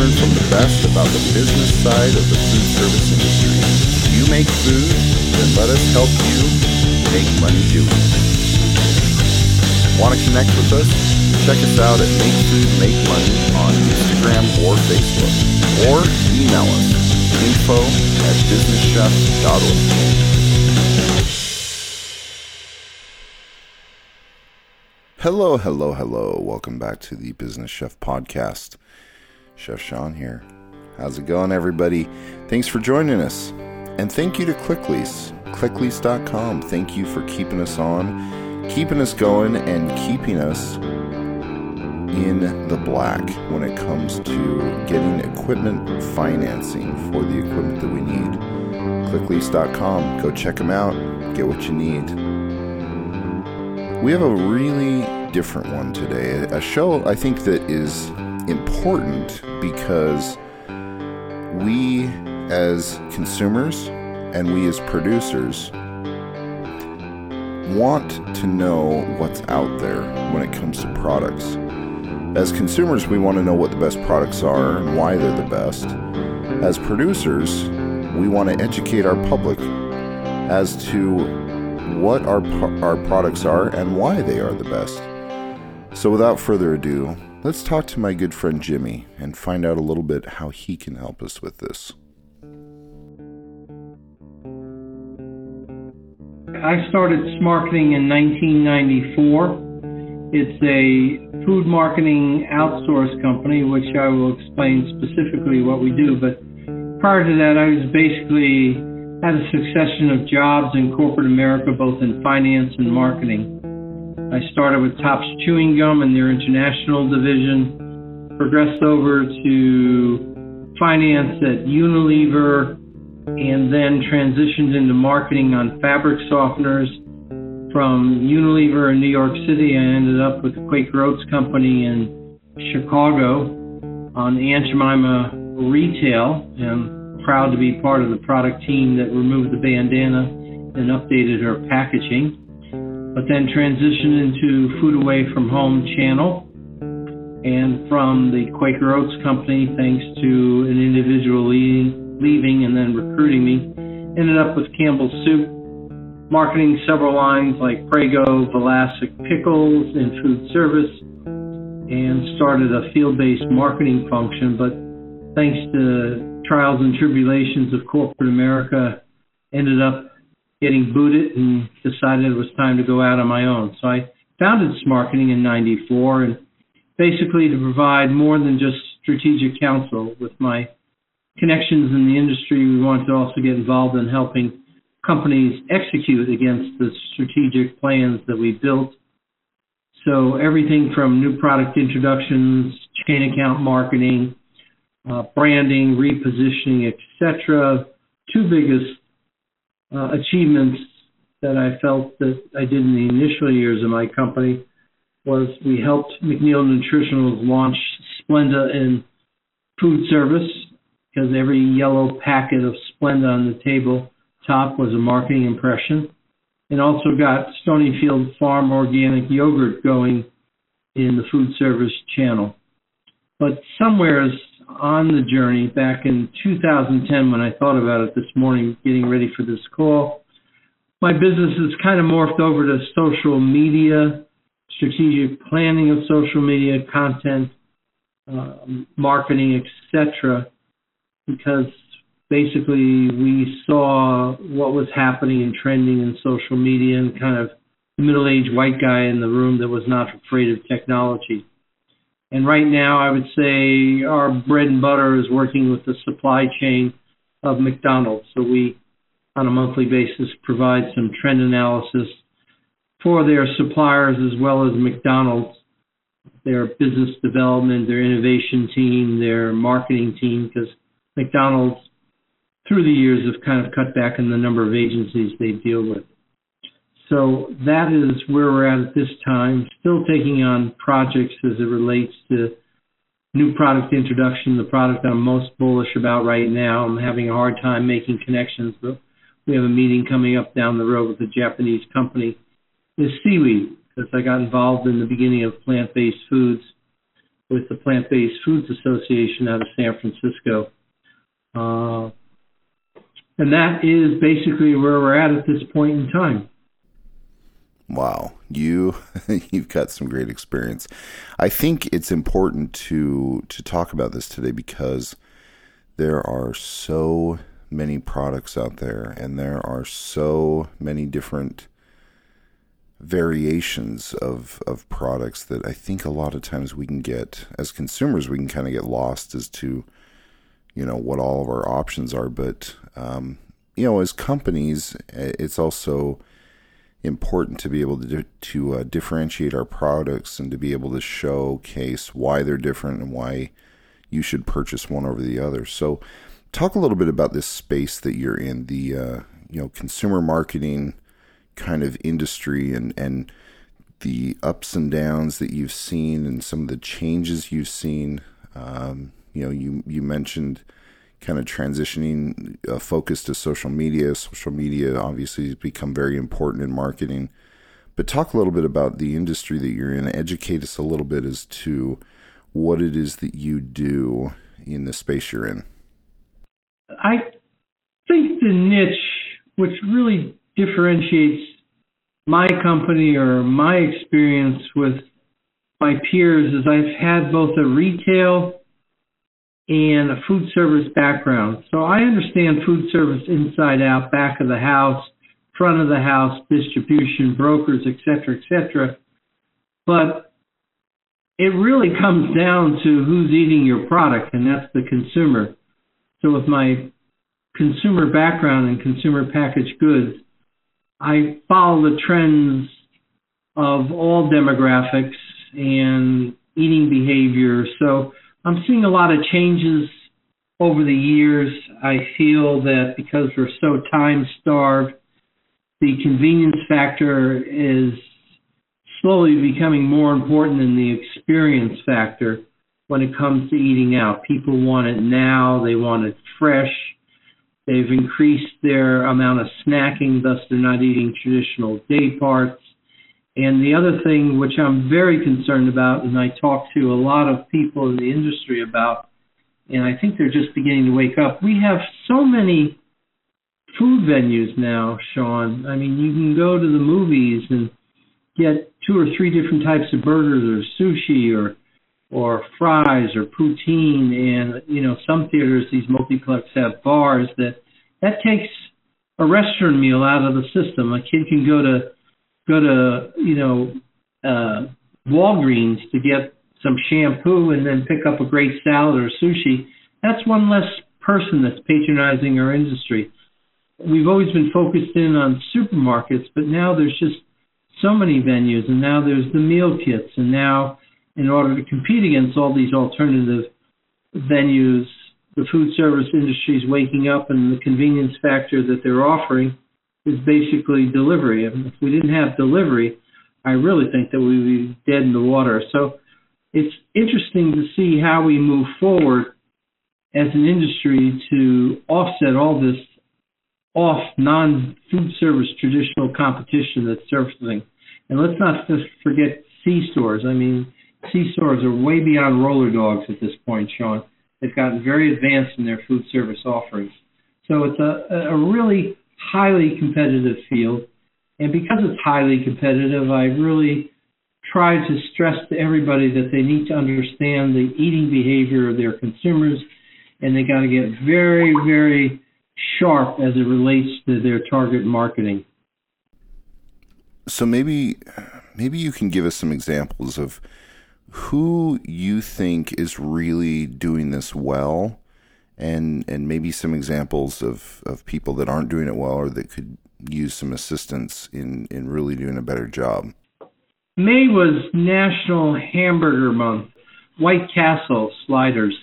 learn from the best about the business side of the food service industry. You make food, then let us help you make money doing it. Want to connect with us? Check us out at Make Food Make Money on Instagram or Facebook. Or email us info at businesschef.org. Hello, hello, hello. Welcome back to the Business Chef Podcast. Chef Sean here. How's it going, everybody? Thanks for joining us. And thank you to ClickLease, clicklease.com. Thank you for keeping us on, keeping us going, and keeping us in the black when it comes to getting equipment financing for the equipment that we need. Clicklease.com. Go check them out, get what you need. We have a really different one today. A show I think that is important because we as consumers and we as producers want to know what's out there when it comes to products. As consumers, we want to know what the best products are and why they're the best. As producers, we want to educate our public as to what our, our products are and why they are the best. So, without further ado, let's talk to my good friend Jimmy and find out a little bit how he can help us with this. I started Smarketing in 1994. It's a food marketing outsource company, which I will explain specifically what we do. But prior to that, I was basically had a succession of jobs in corporate America, both in finance and marketing. I started with Tops Chewing Gum and their international division, progressed over to finance at Unilever, and then transitioned into marketing on fabric softeners. From Unilever in New York City, I ended up with Quaker Oats Company in Chicago on Aunt Jemima Retail. And proud to be part of the product team that removed the bandana and updated her packaging, but then transitioned into Food Away from Home channel. And from the Quaker Oats Company, thanks to an individual leaving, and then recruiting me, ended up with Campbell's Soup, marketing several lines like Prego, Vlasic Pickles and food service, and started a field based marketing function. But thanks to trials and tribulations of corporate America, ended up getting booted and decided it was time to go out on my own. So I founded Smarketing in 94 and basically to provide more than just strategic counsel with my connections in the industry. We wanted to also get involved in helping companies execute against the strategic plans that we built. So everything from new product introductions, chain account marketing, uh, branding, repositioning, etc. Two biggest uh, achievements that I felt that I did in the initial years of my company was we helped McNeil Nutritionals launch Splenda in food service because every yellow packet of Splenda on the table top was a marketing impression. And also got Stonyfield Farm organic yogurt going in the food service channel. But somewhere on the journey back in 2010 when I thought about it this morning, getting ready for this call. My business has kind of morphed over to social media, strategic planning of social media, content, uh, marketing, etc. Because basically we saw what was happening and trending in social media and kind of the middle-aged white guy in the room that was not afraid of technology. And right now, I would say our bread and butter is working with the supply chain of McDonald's. So we, on a monthly basis, provide some trend analysis for their suppliers as well as McDonald's, their business development, their innovation team, their marketing team, because McDonald's, through the years, have kind of cut back on the number of agencies they deal with. So that is where we're at at this time. Still taking on projects as it relates to new product introduction, the product I'm most bullish about right now. I'm having a hard time making connections, but we have a meeting coming up down the road with a Japanese company. Is seaweed, because I got involved in the beginning of plant-based foods. with the Plant Based Foods Association out of San Francisco. Uh, and that is basically where we're at at this point in time. Wow, you you've got some great experience. I think it's important to to talk about this today because there are so many products out there and there are so many different variations of of products that I think a lot of times we can get as consumers we can kind of get lost as to you know what all of our options are but um, you know as companies it's also important to be able to to uh, differentiate our products and to be able to showcase why they're different and why you should purchase one over the other so talk a little bit about this space that you're in the uh, you know consumer marketing kind of industry and and the ups and downs that you've seen and some of the changes you've seen. Um, you know, you you mentioned kind of transitioning uh, focus to social media. Social media obviously has become very important in marketing. But talk a little bit about the industry that you're in. Educate us a little bit as to what it is that you do in the space you're in. I think the niche, which really differentiates my company or my experience with my peers is I've had both a retail and a food service background. So I understand food service inside out, back of the house, front of the house, distribution, brokers, et cetera, et cetera. But it really comes down to who's eating your product, and that's the consumer. So with my consumer background in consumer packaged goods, I follow the trends of all demographics and eating behavior. So I'm seeing a lot of changes over the years. I feel that because we're so time starved, the convenience factor is slowly becoming more important than the experience factor when it comes to eating out. People want it now, they want it fresh They've increased their amount of snacking, thus they're not eating traditional day parts. And the other thing which I'm very concerned about, and I talk to a lot of people in the industry about, and I think they're just beginning to wake up, we have so many food venues now, Sean. I mean, you can go to the movies and get two or three different types of burgers or sushi or or fries or poutine and you know some theaters these multiplex have bars that that takes a restaurant meal out of the system a kid can go to go to you know uh walgreens to get some shampoo and then pick up a great salad or sushi that's one less person that's patronizing our industry. We've always been focused in on supermarkets but now there's just so many venues and now there's the meal kits and now in order to compete against all these alternative venues, the food service industry is waking up, and the convenience factor that they're offering is basically delivery. And if we didn't have delivery, I really think that we'd be dead in the water. So it's interesting to see how we move forward as an industry to offset all this off non food service traditional competition that's surfacing. And let's not forget C stores. I mean, C stores are way beyond roller dogs at this point, Sean. They've gotten very advanced in their food service offerings. So it's a, a really highly competitive field. And because it's highly competitive, I really try to stress to everybody that they need to understand the eating behavior of their consumers and they got to get very, very sharp as it relates to their target marketing. So maybe maybe you can give us some examples of who you think is really doing this well and and maybe some examples of, of people that aren't doing it well or that could use some assistance in, in really doing a better job. May was National Hamburger Month. White Castle Sliders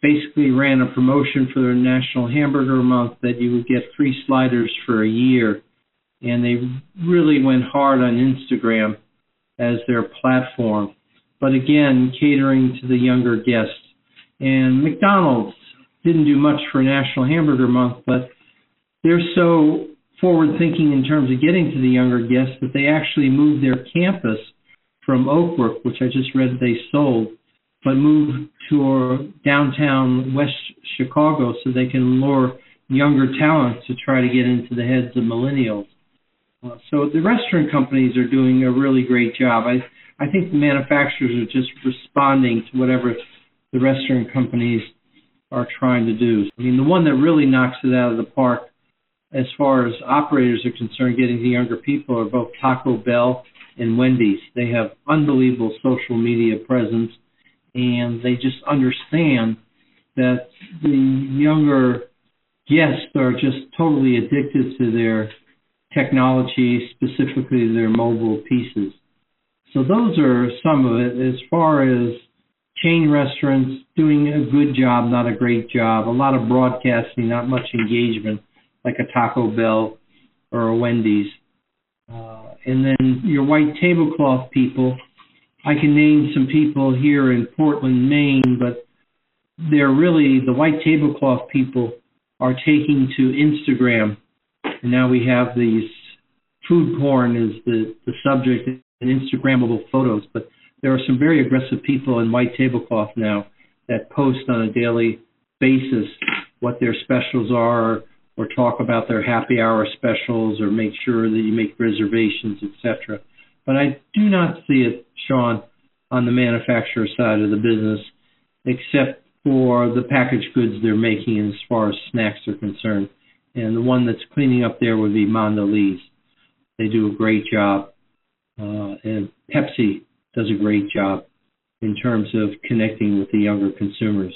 basically ran a promotion for their National Hamburger Month that you would get free sliders for a year. And they really went hard on Instagram as their platform but again, catering to the younger guests. And McDonald's didn't do much for National Hamburger Month, but they're so forward thinking in terms of getting to the younger guests that they actually moved their campus from Oak Brook, which I just read they sold, but moved to downtown West Chicago so they can lure younger talent to try to get into the heads of millennials. Uh, so the restaurant companies are doing a really great job. I I think the manufacturers are just responding to whatever the restaurant companies are trying to do. I mean, the one that really knocks it out of the park as far as operators are concerned, getting to younger people are both Taco Bell and Wendy's. They have unbelievable social media presence, and they just understand that the younger guests are just totally addicted to their technology, specifically their mobile pieces. So those are some of it. As far as chain restaurants doing a good job, not a great job, a lot of broadcasting, not much engagement, like a Taco Bell or a Wendy's. Uh, and then your white tablecloth people, I can name some people here in Portland, Maine, but they're really the white tablecloth people are taking to Instagram. And now we have these food porn is the, the subject and Instagrammable photos, but there are some very aggressive people in white tablecloth now that post on a daily basis what their specials are or talk about their happy hour specials or make sure that you make reservations, etc. But I do not see it, Sean, on the manufacturer side of the business, except for the packaged goods they're making as far as snacks are concerned. And the one that's cleaning up there would be Mondelez. They do a great job. Uh, and Pepsi does a great job in terms of connecting with the younger consumers.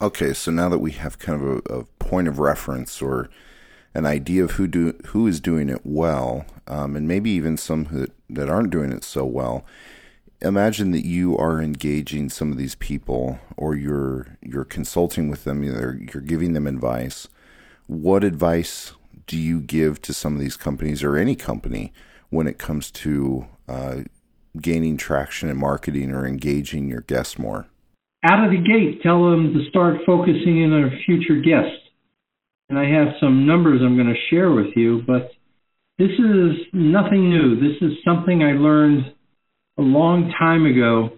Okay, so now that we have kind of a, a point of reference or an idea of who do who is doing it well, um, and maybe even some who, that aren't doing it so well, imagine that you are engaging some of these people, or you're you're consulting with them, you're, you're giving them advice. What advice do you give to some of these companies or any company when it comes to uh, gaining traction in marketing or engaging your guests more? Out of the gate, tell them to start focusing in on future guests. And I have some numbers I'm going to share with you, but this is nothing new. This is something I learned a long time ago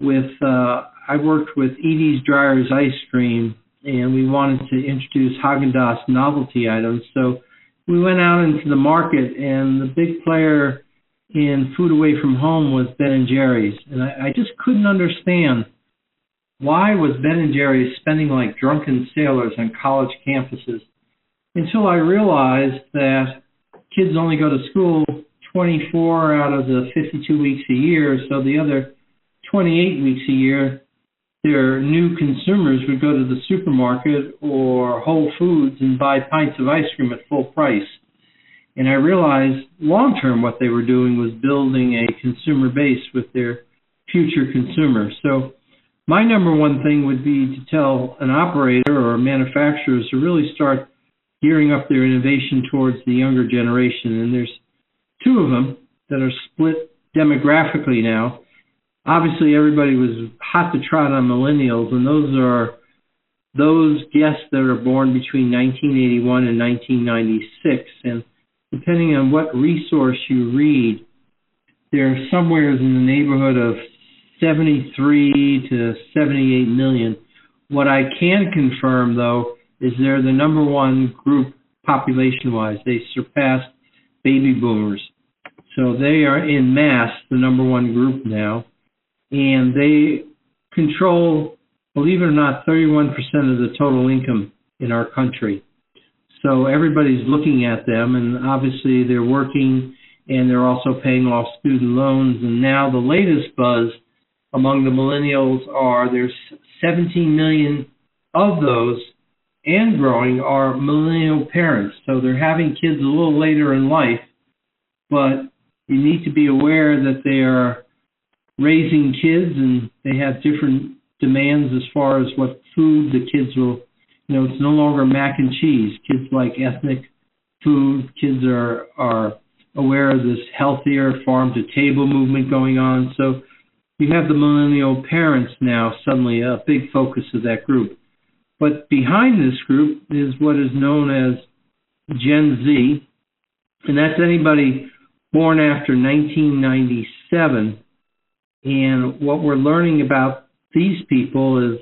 with uh, I worked with Edy's Dreyer's Ice Cream, and we wanted to introduce Haagen-Dazs novelty items. So we went out into the market, and the big player in food away from home was Ben and Jerry's, and I, I just couldn't understand why was Ben and Jerry's spending like drunken sailors on college campuses until I realized that kids only go to school 24 out of the 52 weeks a year, so the other 28 weeks a year, their new consumers would go to the supermarket or Whole Foods and buy pints of ice cream at full price. And I realized long term what they were doing was building a consumer base with their future consumers. So my number one thing would be to tell an operator or manufacturers to really start gearing up their innovation towards the younger generation. And there's two of them that are split demographically now. Obviously, everybody was hot to trot on millennials, and those are those guests that are born between 1981 and 1996. And depending on what resource you read, they're somewhere in the neighborhood of 73 to 78 million. What I can confirm, though, is they're the number one group population wise. They surpassed baby boomers. So they are in mass the number one group now. And they control, believe it or not, 31% of the total income in our country. So everybody's looking at them, and obviously they're working and they're also paying off student loans. And now the latest buzz among the millennials are there's 17 million of those and growing are millennial parents. So they're having kids a little later in life, but you need to be aware that they are raising kids and they have different demands as far as what food the kids will you know it's no longer mac and cheese kids like ethnic food kids are are aware of this healthier farm to table movement going on so you have the millennial parents now suddenly a big focus of that group. But behind this group is what is known as Gen Z, and that's anybody born after 1997. And what we're learning about these people is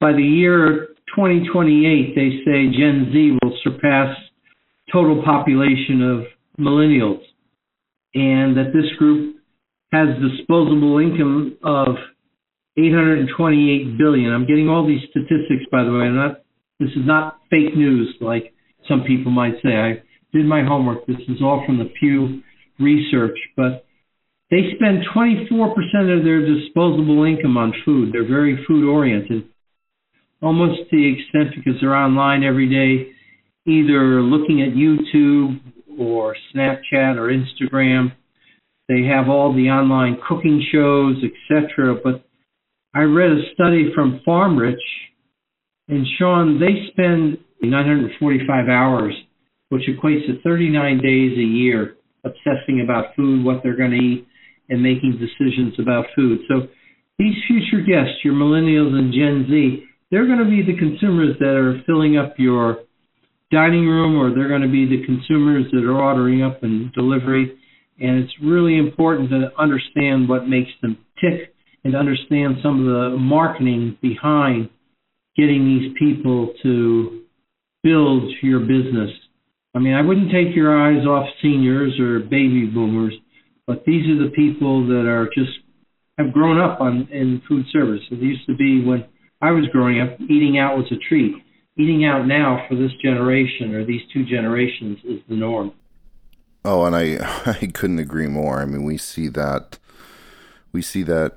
by the year 2028, they say Gen Z will surpass total population of millennials, and that this group has disposable income of 828 billion. I'm getting all these statistics, by the way. I'm not. This is not fake news, like some people might say. I did my homework. This is all from the Pew Research, but they spend 24% of their disposable income on food. They're very food oriented, almost to the extent because they're online every day, either looking at YouTube or Snapchat or Instagram. They have all the online cooking shows, etc. But I read a study from FarmRich, and Sean, they spend 945 hours, which equates to 39 days a year, obsessing about food, what they're going to eat, and making decisions about food. So these future guests, your millennials and Gen Z, they're going to be the consumers that are filling up your dining room, or they're going to be the consumers that are ordering up and delivery. And it's really important to understand what makes them tick and understand some of the marketing behind getting these people to build your business. I mean, I wouldn't take your eyes off seniors or baby boomers, but these are the people that are just have grown up on in food service. It used to be when I was growing up, eating out was a treat. Eating out now for this generation or these two generations is the norm. Oh, and I I couldn't agree more. I mean, we see that we see that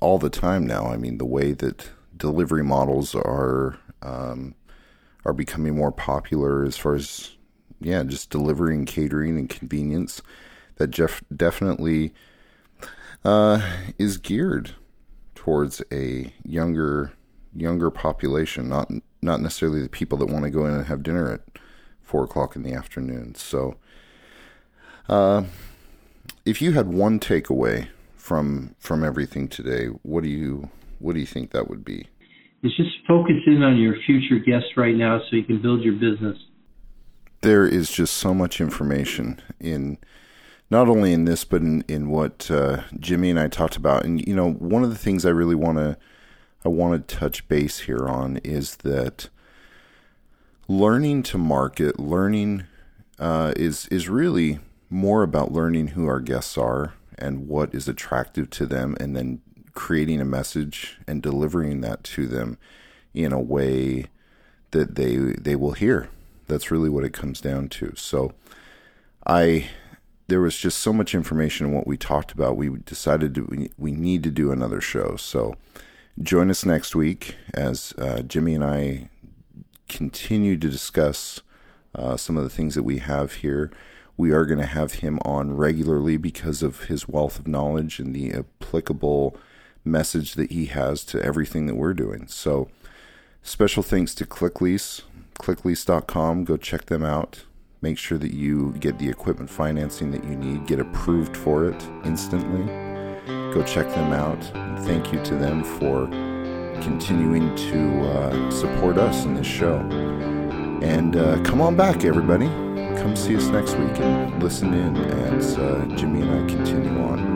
all the time now. I mean, the way that delivery models are um, are becoming more popular as far as yeah, just delivering, catering, and convenience. That Jeff definitely uh, is geared towards a younger younger population, not not necessarily the people that want to go in and have dinner at four o'clock in the afternoon. So, uh, if you had one takeaway from from everything today, what do you what do you think that would be? It's just focus in on your future guests right now, so you can build your business. There is just so much information in not only in this, but in in what uh, Jimmy and I talked about. And you know, one of the things I really want to I want to touch base here on is that learning to market, learning uh, is is really more about learning who our guests are and what is attractive to them, and then creating a message and delivering that to them in a way that they they will hear. That's really what it comes down to. So I there was just so much information in what we talked about. We decided to, we, we need to do another show. So join us next week as uh, Jimmy and I continue to discuss uh, some of the things that we have here. We are going to have him on regularly because of his wealth of knowledge and the applicable message that he has to everything that we're doing. So, special thanks to ClickLease, clicklease.com. Go check them out. Make sure that you get the equipment financing that you need, get approved for it instantly. Go check them out. Thank you to them for continuing to uh, support us in this show. And uh, come on back, everybody come see us next week and listen in as uh, Jimmy and I continue on.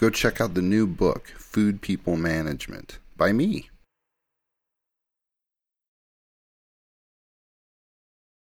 Go check out the new book, Food People Management, by me,